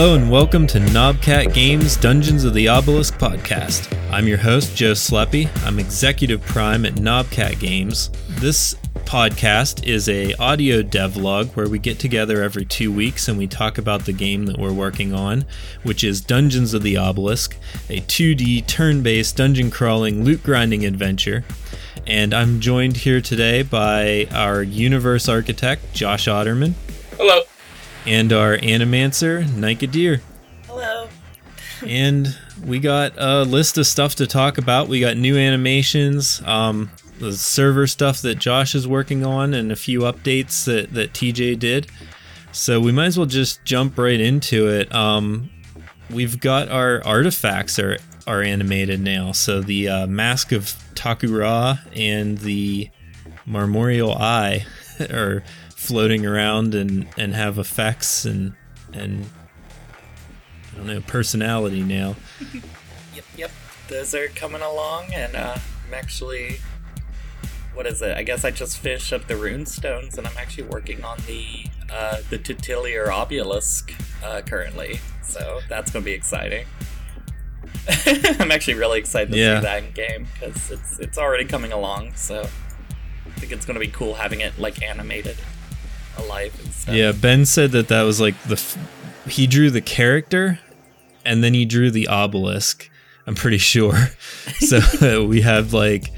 Hello and welcome to Knobcat Games Dungeons of the Obelisk podcast. I'm your host, Joe Sleppy. I'm Executive Prime at Knobcat Games. This podcast is a audio devlog where we get together every two weeks and we talk about the game that we're working on, which is Dungeons of the Obelisk, a 2D turn-based dungeon crawling loot grinding adventure. And I'm joined here today by our universe architect, Josh Otterman. Hello. And our animancer, Nika Deer. Hello. and we got a list of stuff to talk about. We got new animations, um, the server stuff that Josh is working on, and a few updates that, that TJ did. So we might as well just jump right into it. Um, we've got our artifacts are are animated now. So the uh, mask of Takura and the Marmoreal Eye are floating around and, and have effects and and I don't know personality now. Yep, yep. Those are coming along, and uh, I'm actually. What is it? I guess I just finished up the rune stones, and I'm actually working on the uh, the Tutilier obelisk uh, currently. So that's gonna be exciting. I'm actually really excited to Yeah. see that in game because it's it's already coming along. So I think it's gonna be cool having it like animated, alive and stuff. Yeah, Ben said that that was like the f- he drew the character and then he drew the obelisk. I'm pretty sure. So we have like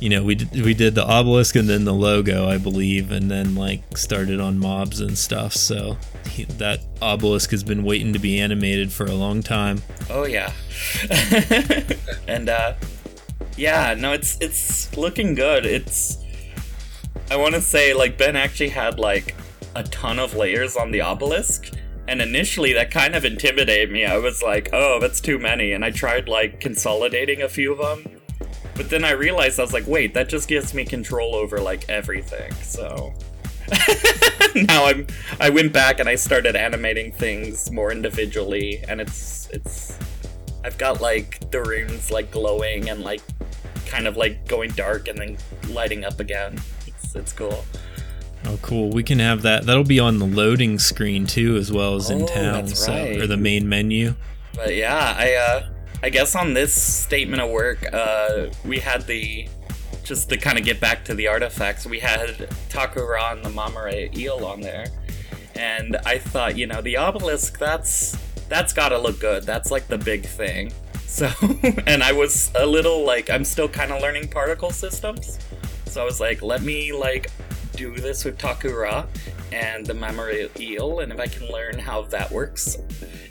you know, we did, we did the obelisk and then the logo, I believe, and then like started on mobs and stuff. So he, that obelisk has been waiting to be animated for a long time. Oh yeah. and uh yeah, no it's it's looking good. It's I want to say like Ben actually had like a ton of layers on the obelisk and initially that kind of intimidated me. I was like, "Oh, that's too many." And I tried like consolidating a few of them. But then I realized I was like, "Wait, that just gives me control over like everything." So now I'm I went back and I started animating things more individually and it's it's I've got like the runes like glowing and like kind of like going dark and then lighting up again. It's it's cool. Oh, cool. We can have that. That'll be on the loading screen too, as well as in Oh, town, so right. or the main menu. But yeah, I uh I guess on this statement of work, uh we had the just to kind of get back to the artifacts, we had Takura and the Marmoreal on there. And I thought, you know, the obelisk that's that's got to look good. That's like the big thing. So, and I was a little like I'm still kind of learning particle systems. So I was like, let me like do this with Takura and the Mamare eel, and if I can learn how that works.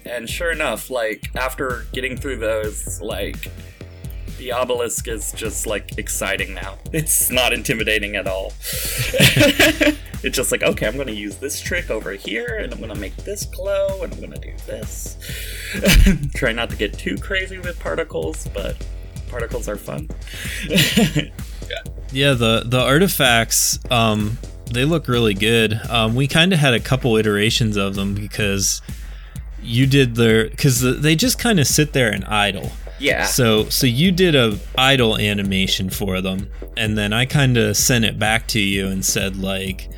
And sure enough, like after getting through those, like the obelisk is just like exciting now. It's not intimidating at all. it's just like, okay, I'm gonna use this trick over here, and I'm gonna make this glow, and I'm gonna do this. Try not to get too crazy with particles, but particles are fun. Yeah, the the artifacts um they look really good. Um we kind of had a couple iterations of them because you did the cuz they just kind of sit there and idle. yeah. So so you did a idle animation for them and then I kind of sent it back to you and said like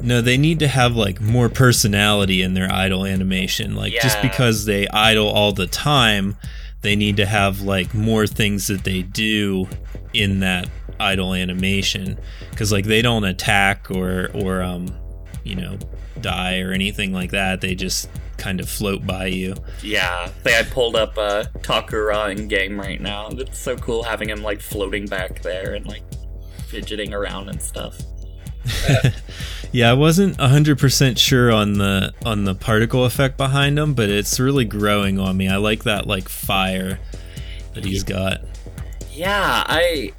no, they need to have like more personality in their idle animation. Like just because they idle all the time, they need to have like more things that they do in that idle animation because like they don't attack or or um you know die or anything like that. They just kind of float by you. Yeah, I think I pulled up uh, Takura in game right now. It's so cool having him like floating back there and like fidgeting around and stuff. Yeah, I wasn't 100% sure on the on the particle effect behind him, but it's really growing on me. I like that like fire that he's got. Yeah, I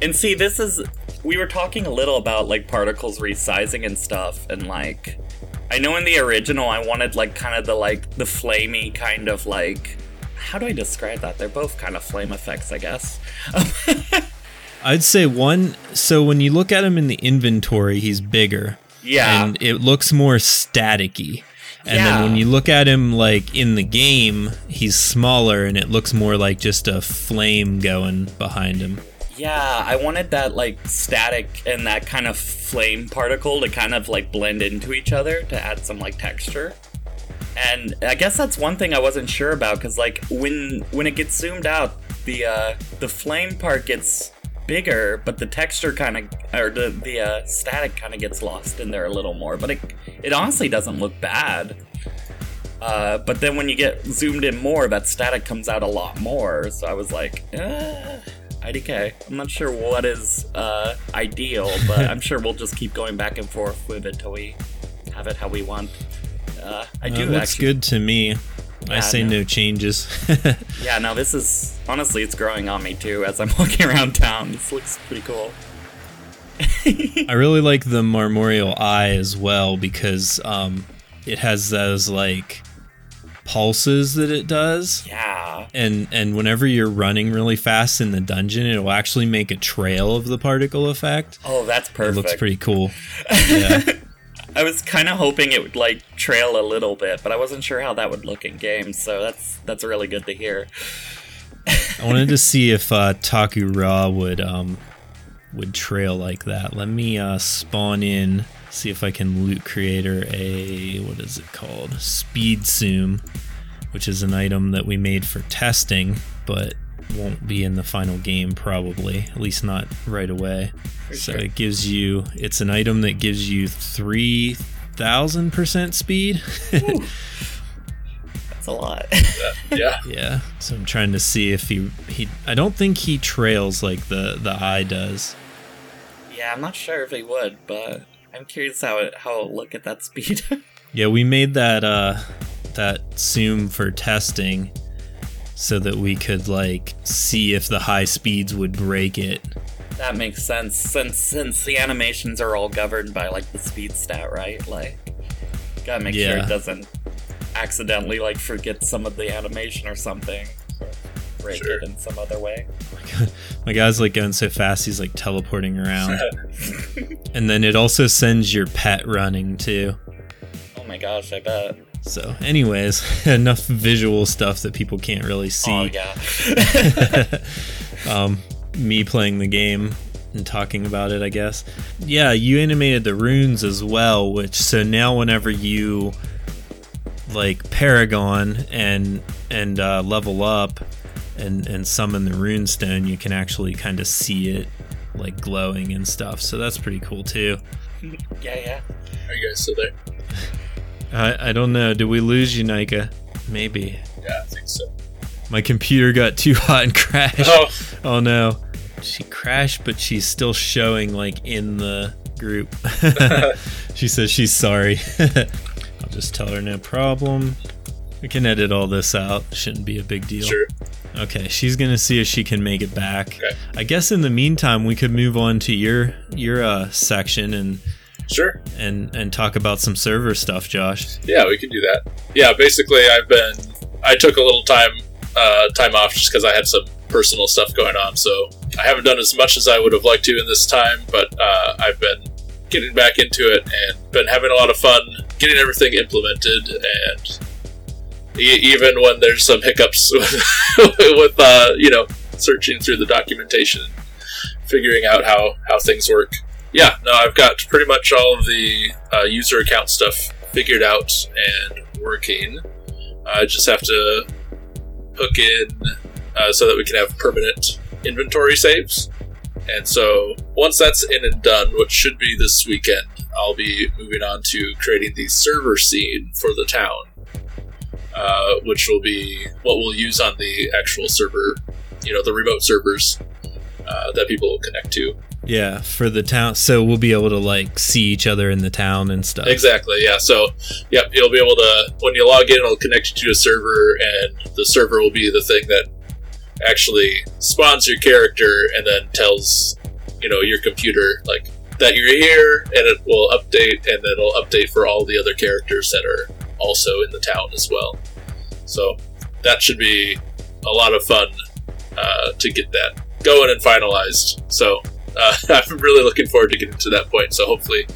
and see this is we were talking a little about like particles resizing and stuff and like I know in the original I wanted like kind of the like the flamey kind of like how do I describe that? They're both kind of flame effects, I guess. I'd say one so when you look at him in the inventory, he's bigger. Yeah. And it looks more staticky. And then when you look at him like in the game, he's smaller and it looks more like just a flame going behind him. Yeah, I wanted that like static and that kind of flame particle to kind of like blend into each other to add some like texture. and I guess that's one thing I wasn't sure about because like when when it gets zoomed out, the uh, the flame part gets bigger, but the texture kind of or the the uh, static kind of gets lost in there a little more. But it it honestly doesn't look bad. Uh, but then when you get zoomed in more, that static comes out a lot more. So I was like, uh, IDK. I'm not sure what is uh, ideal, but I'm sure we'll just keep going back and forth with it till we have it how we want. Uh, I do. Uh, looks actually, good to me. I Yeah, say no. no changes. Yeah, no, this is honestly it's growing on me too as I'm walking around town. This looks pretty cool. I really like the Marmoreal Eye as well because um, it has those like pulses that it does. Yeah. And and whenever you're running really fast in the dungeon, it will actually make a trail of the particle effect. Oh, that's perfect. It looks pretty cool. Yeah. I was kind of hoping it would like trail a little bit, but I wasn't sure how that would look in game. So that's that's really good to hear. I wanted to see if uh, Takura would um would trail like that. Let me uh, spawn in, see if I can loot creator a what is it called? Speed Zoom, which is an item that we made for testing, but won't be in the final game probably, at least not right away. For so sure. it gives you it's an item that gives you three thousand percent speed. That's a lot. Yeah. Yeah. So I'm trying to see if he he I don't think he trails like the the eye does. yeah, I'm not sure if he would, but I'm curious how it how it'll look at that speed. Yeah, we made that uh that zoom for testing so that we could like see if the high speeds would break it. that makes sense since since the animations are all governed by like the speed stat, right? Like, gotta make sure it doesn't accidentally like forget some of the animation or something. Or break Sure. it in some other way. My guy's like going so fast he's like teleporting around. and then it also sends your pet running too. Oh my gosh, I bet. So anyways, enough visual stuff that people can't really see. Oh yeah. um, me playing the game and talking about it, I guess. Yeah, you animated the runes as well, which so now whenever you like Paragon and and uh, level up and and summon the rune stone, you can actually kind of see it like glowing and stuff. So that's pretty cool too. yeah, yeah. Are you guys still there? I I don't know. Did we lose you, Nika? Maybe. Yeah, I think so. My computer got too hot and crashed. Oh, Oh no. She crashed, but she's still showing like in the group. she says she's sorry. I'll just tell her no problem. We can edit all this out. Shouldn't be a big deal. sure. Okay, she's gonna see if she can make it back. Okay. I guess in the meantime we could move on to your your uh, section and Sure. and and talk about some server stuff, Josh. Yeah, we can do that. Yeah, basically, I've been. I took a little time uh, time off just because I had some personal stuff going on, so I haven't done as much as I would have liked to in this time. But uh, I've been getting back into it and been having a lot of fun getting everything implemented and. E- even when there's some hiccups with, with uh, you know searching through the documentation, figuring out how how things work. Yeah, no, I've got pretty much all of the uh, user account stuff figured out and working. I just have to hook in uh, so that we can have permanent inventory saves. And so once that's in and done, which should be this weekend, I'll be moving on to creating the server scene for the town, uh, which will be what we'll use on the actual server, you know, the remote servers uh, that people will connect to. Yeah, for the town, so we'll be able to like see each other in the town and stuff. Exactly. Yeah. So, yep, you'll be able to when you log in, it'll connect you to a server, and the server will be the thing that actually spawns your character and then tells you know your computer like that you're here, and it will update, and then it'll update for all the other characters that are also in the town as well. So that should be a lot of fun uh, to get that going and finalized. So uh, I'm really looking forward to getting to that point. So hopefully,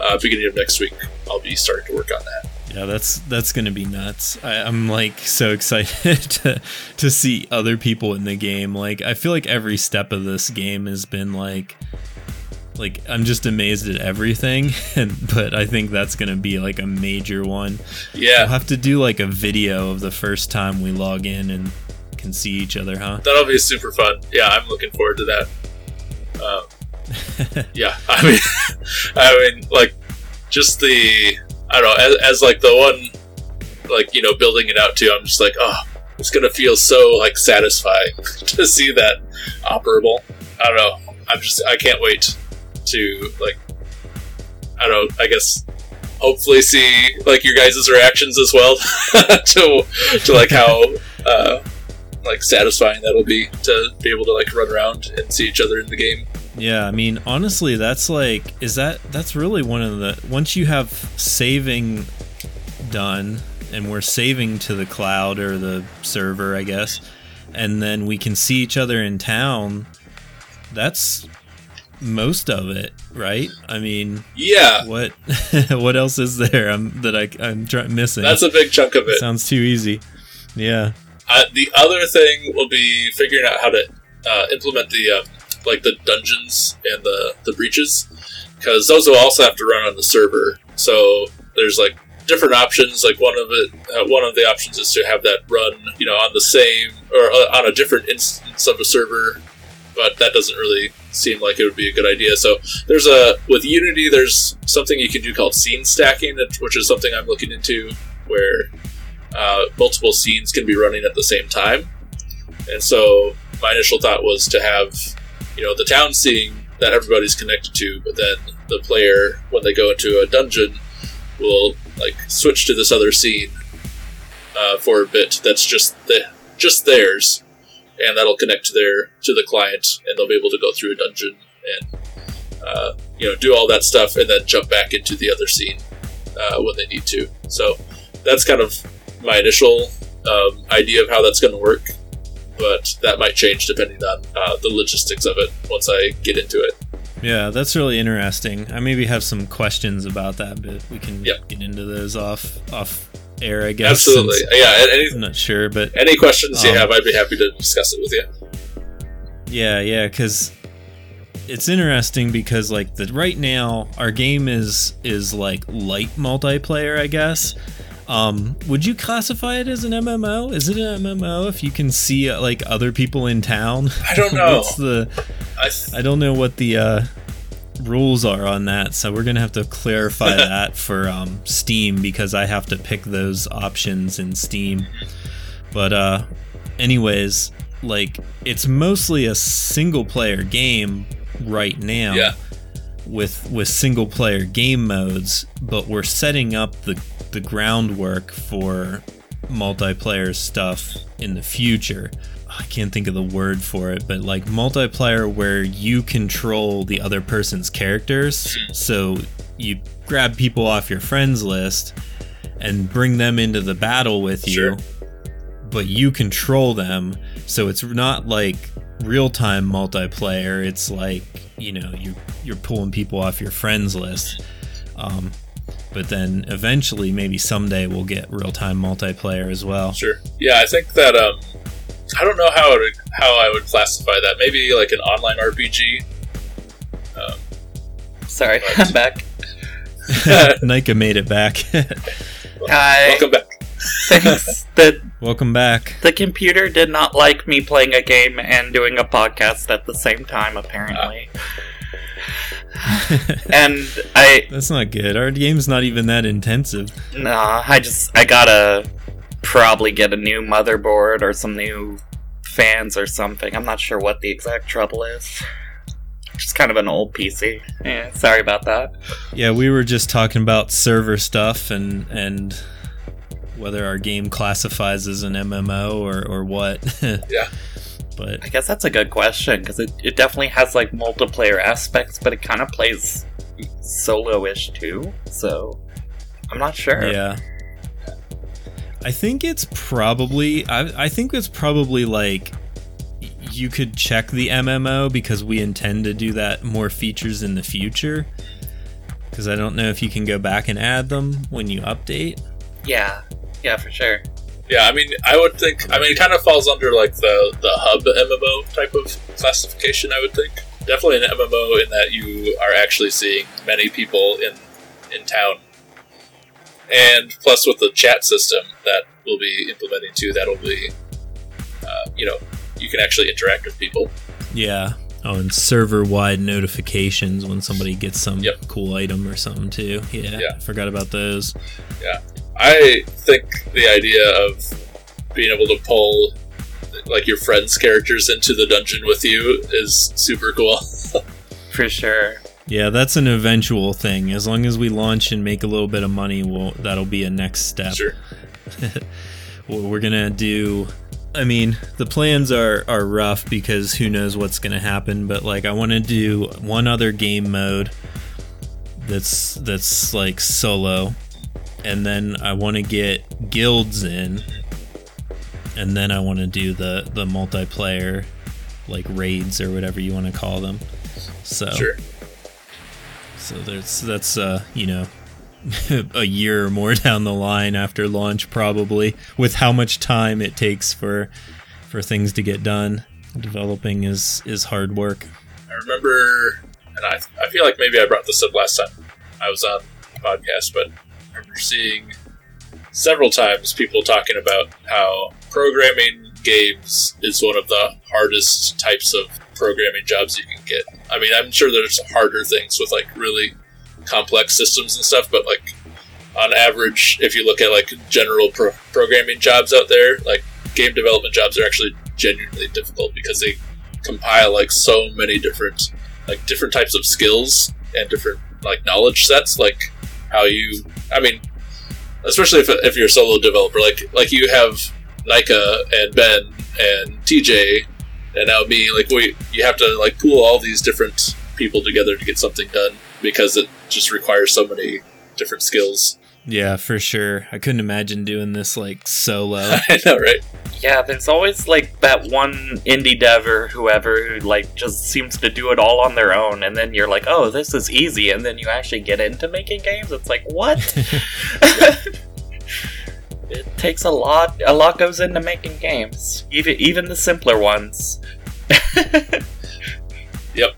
uh, beginning of next week, I'll be starting to work on that. Yeah, that's that's gonna be nuts. I, I'm like so excited to to see other people in the game. Like I feel like every step of this game has been like like I'm just amazed at everything, and but I think that's gonna be like a major one. Yeah, We'll have to do like a video of the first time we log in and can see each other, huh? that'll be super fun. Yeah, I'm looking forward to that. Um, yeah, I mean, I mean, like, just the I don't know, as, as like the one, like you know, building it out too. I'm just like, oh, it's gonna feel so like satisfying to see that operable. I don't know. I'm just I can't wait to like I don't know. I guess hopefully see like your guys' reactions as well to to like how uh, like satisfying that'll be to be able to like run around and see each other in the game. Yeah, I mean, honestly, that's like, is that that's really one of the once you have saving done, and we're saving to the cloud or the server, I guess, and then we can see each other in town. That's most of it, right? I mean, Yeah, what what else is there I'm, that I, I'm try- missing? that's a big chunk of it. Sounds too easy. Yeah. Uh, the other thing will be figuring out how to uh, implement the um, like the dungeons and the the breaches because those will also have to run on the server. So there's like different options. Like one of it, uh, one of the options is to have that run, you know, on the same or uh, on a different instance of a server. But that doesn't really seem like it would be a good idea. So there's a with Unity, there's something you can do called scene stacking, which is something I'm looking into, where uh, multiple scenes can be running at the same time. And so my initial thought was to have, you know, the town scene that everybody's connected to, but then the player, when they go into a dungeon, will like switch to this other scene uh, for a bit. That's just the just theirs, and that'll connect to their to the client, and they'll be able to go through a dungeon and uh, you know do all that stuff, and then jump back into the other scene uh, when they need to. So that's kind of my initial um, idea of how that's going to work, but that might change depending on uh, the logistics of it once I get into it. Yeah, that's really interesting. I maybe have some questions about that, but we can Yep. get into those off off air, I guess. Absolutely, since yeah. Any I'm not sure, but any questions you Um, have, I'd be happy to discuss it with you. yeah, yeah, because it's interesting because like the right now our game is is like light multiplayer, I guess. Um, would you classify it as an MMO? Is it an MMO if you can see uh, like other people in town? I don't know. What's the I th- I don't know what the uh, rules are on that, so we're gonna have to clarify that for um, Steam because I have to pick those options in Steam. But uh, anyways, like it's mostly a single player game right now Yeah. with with single player game modes, but we're setting up the the groundwork for multiplayer stuff in the future. I can't think of the word for it, but like multiplayer where you control the other person's characters. So you grab people off your friends list and bring them into the battle with you, Sure. but you control them. So it's not like real time multiplayer. It's like you know you you're pulling people off your friends list. Um, but then eventually, maybe someday, we'll get real time multiplayer as well. Sure. Yeah, I think that um, I don't know how it would, how I would classify that. Maybe like an online RPG. Sorry, Right. I'm back. Nika made it back. Hi. Welcome back. Thanks. the Welcome back. the computer did not like me playing a game and doing a podcast at the same time, apparently. and I That's not good. Our game's not even that intensive. nah, I just I gotta probably get a new motherboard or some new fans or something. I'm not sure what the exact trouble is. Just kind of an old PC. Yeah, sorry about that. Yeah, we were just talking about server stuff and and whether our game classifies as an MMO or or what. Yeah. But I guess that's a good question because it, it definitely has like multiplayer aspects, but it kind of plays solo-ish too. So I'm not sure. yeah. I think it's probably I I think it's probably like you could check the MMO because we intend to do that more features in the future. Because I don't know if you can go back and add them when you update. yeah, yeah, for sure. Yeah, I mean, I would think. I mean, it kind of falls under like the the hub MMO type of classification. I would think. definitely an MMO in that you are actually seeing many people in in town, and plus with the chat system that we'll be implementing too, that'll be uh, you know you can actually interact with people. Yeah. Oh, and server wide notifications when somebody gets some Yep. cool item or something too. Yeah, Yeah. I forgot about those. I think the idea of being able to pull like your friends' characters into the dungeon with you is super cool. For sure. Yeah, that's an eventual thing. As long as we launch and make a little bit of money, we'll, that'll be a next step. Sure. What we're gonna do. I mean, the plans are are rough because who knows what's gonna happen. But like, I want to do one other game mode that's that's like solo, and then I want to get guilds in, and then I want to do the the multiplayer, like raids or whatever you want to call them. So Sure. so there's that's uh you know a year or more down the line after launch probably with how much time it takes for for things to get done. Developing is is hard work. I remember, and I, I feel like maybe I brought this up last time I was on the podcast, but I remember seeing several times people talking about how programming games is one of the hardest types of programming jobs you can get. I mean, I'm sure there's harder things with like really complex systems and stuff, but like on average, if you look at like general pro- programming jobs out there, like game development jobs are actually genuinely difficult because they compile like so many different like different types of skills and different like knowledge sets like how you i mean especially if, if you're a solo developer like like you have nika and ben and tj and now me like we you have to like pool all these different people together to get something done because it just requires so many different skills Yeah, for sure. I couldn't imagine doing this like solo. i know right Yeah, there's always like that one indie dev or whoever who like just seems to do it all on their own, and then you're like, oh, this is easy, and then you actually get into making games. It's like what? it takes a lot. A lot goes into making games, even even the simpler ones. Yep.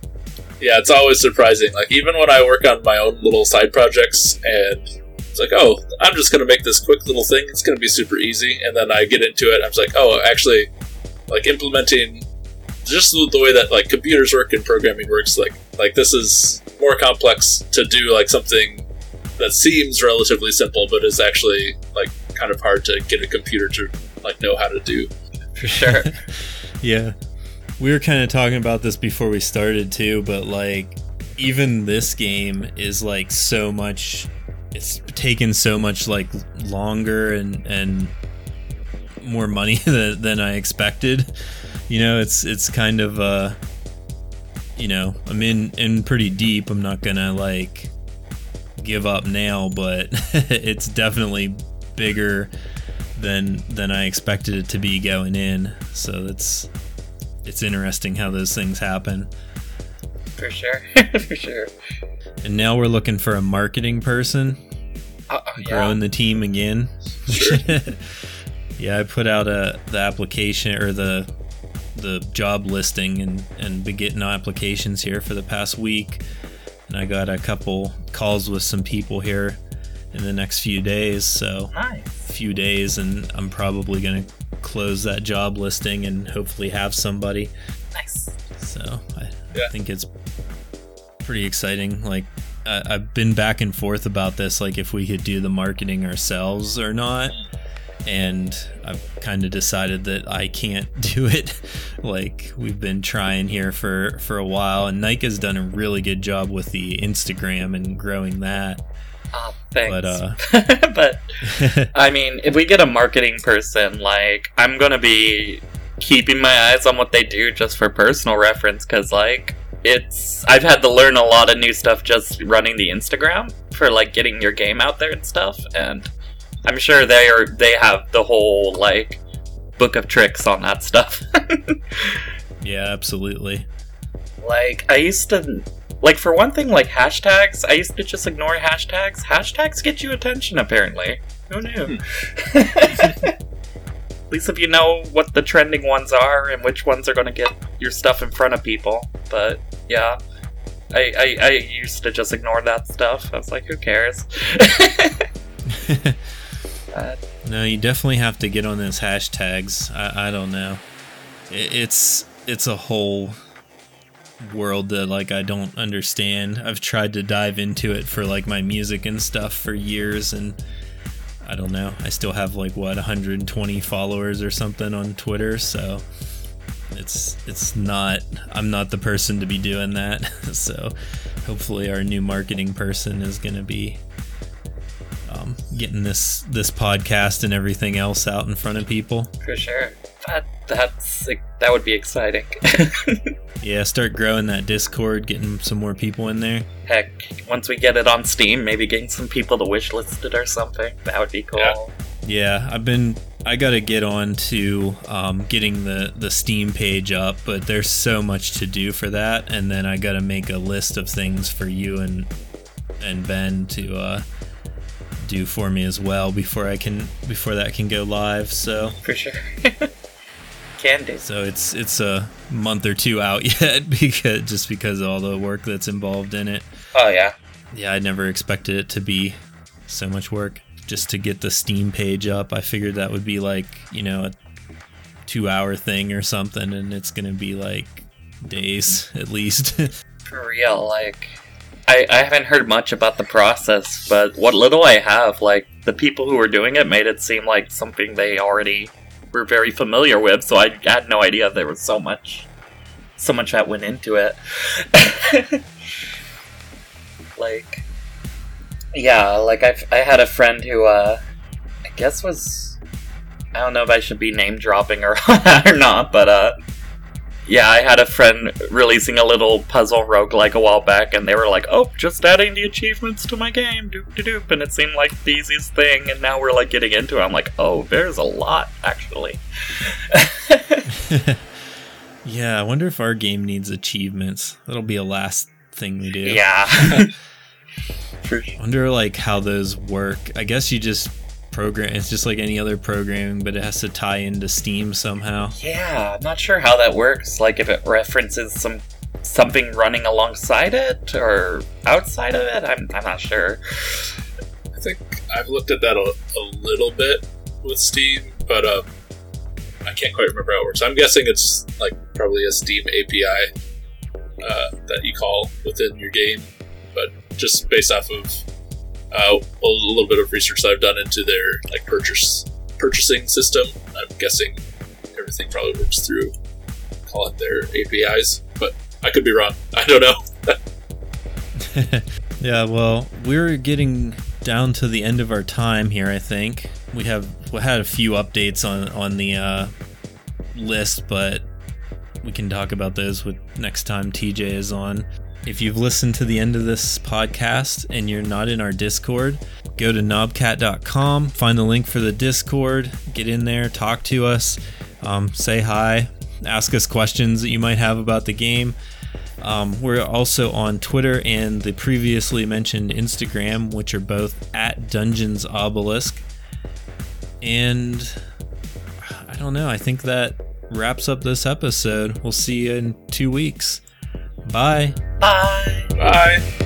Yeah, it's always surprising. Like even when I work on my own little side projects, and it's like, oh, I'm just gonna make this quick little thing. It's gonna be super easy, and then I get into it. I'm just like, oh, actually, like implementing just the the way that like computers work and programming works. Like like this is more complex to do like something that seems relatively simple, but is actually like kind of hard to get a computer to like know how to do. For sure. yeah. We were kind of talking about this before we started too, but like even this game is like so much it's taken so much like longer and and more money than, than I expected. You know, it's it's kind of uh you know, I'm in in pretty deep. I'm not going to like give up now, but it's definitely bigger than than I expected it to be going in. So that's it's interesting how those things happen. For sure. For sure. And now we're looking for a marketing person, Uh, yeah. growing the team again. Sure. yeah, I put out a the application or the the job listing and and been getting applications here for the past week. And I got a couple calls with some people here in the next few days. So Nice. few days and I'm probably going to close that job listing and hopefully have somebody. Nice. So I, Yeah. I think it's pretty exciting. Like I, I've been back and forth about this, like if we could do the marketing ourselves or not. And I've kind of decided that I can't do it. like we've been trying here for for a while, and Nika has done a really good job with the Instagram and growing that. Oh, thanks. But uh, but I mean, if we get a marketing person, like, I'm gonna be keeping my eyes on what they do just for personal reference, because, like, it's. I've had to learn a lot of new stuff just running the Instagram for, like, getting your game out there and stuff, and I'm sure they are. They have the whole, like, book of tricks on that stuff. yeah, absolutely. Like, I used to. Like, for one thing, like hashtags, I used to just ignore hashtags. Hashtags get you attention, apparently. Who knew? Hmm. At least if you know what the trending ones are and which ones are going to get your stuff in front of people. But Yeah. I, I, I used to just ignore that stuff. I was like, who cares? uh, no, you definitely have to get on those hashtags. I, I don't know. It, it's it's a whole world that like I don't understand. I've tried to dive into it for like my music and stuff for years and I don't know. I still have like what 120 followers or something on Twitter, so it's it's not I'm not the person to be doing that. so hopefully our new marketing person is going to be um, getting this this podcast and everything else out in front of people. For sure. That that's that would be exciting. yeah, start growing that Discord, getting some more people in there. Heck, once we get it on Steam, maybe getting some people to wishlist it or something. That would be cool. Yeah, yeah I've been I got to get on to um, getting the the Steam page up, but there's so much to do for that, and then I got to make a list of things for you and and Ben to uh, do for me as well before I can before that can go live. So for sure. can do. So it's it's a month or two out yet because just because of all the work that's involved in it. Oh yeah. Yeah, I never expected it to be so much work just to get the Steam page up. I figured that would be like, you know, a 2-hour thing or something and it's to be like days at least. For real, like I, I haven't heard much about the process, but what little I have, like the people who were doing it made it seem like something they already were very familiar with, so I had no idea there was so much so much that went into it. like yeah, like I I had a friend who uh I guess was I don't know if I should be name dropping or or not, but uh yeah, I had a friend releasing a little puzzle rogue like a while back, and they were like, "Oh, just adding the achievements to my game, doop de doop," and it seemed like the easiest thing. And now we're like getting into it. I'm like, "Oh, there's a lot actually." yeah, I wonder if our game needs achievements. That'll be a last thing we do. Yeah. I wonder like how those work. I guess you just program. It's just like any other programming, but it has to tie into Steam somehow. Yeah, I'm not sure how that works. Like if it references some something running alongside it or outside of it. I'm I'm not sure. I think I've looked at that a, a little bit with Steam, but um, I can't quite remember how it works. I'm guessing it's like probably a Steam API uh, that you call within your game, but just based off of uh, a little bit of research that I've done into their like purchase purchasing system. I'm guessing everything probably works through call it their APIs, but I could be wrong. I don't know. yeah, well, we're getting down to the end of our time here. I think we have we had a few updates on on the uh, list, but we can talk about those with next time TJ is on. If you've listened to the end of this podcast and you're not in our Discord, go to knobcat.com, find the link for the Discord, get in there, talk to us, um, say hi, ask us questions that you might have about the game. Um, we're also on Twitter and the previously mentioned Instagram, which are both at Dungeons Obelisk. And I don't know, I think that wraps up this episode. We'll see you in two weeks. Bye. Bye. Bye.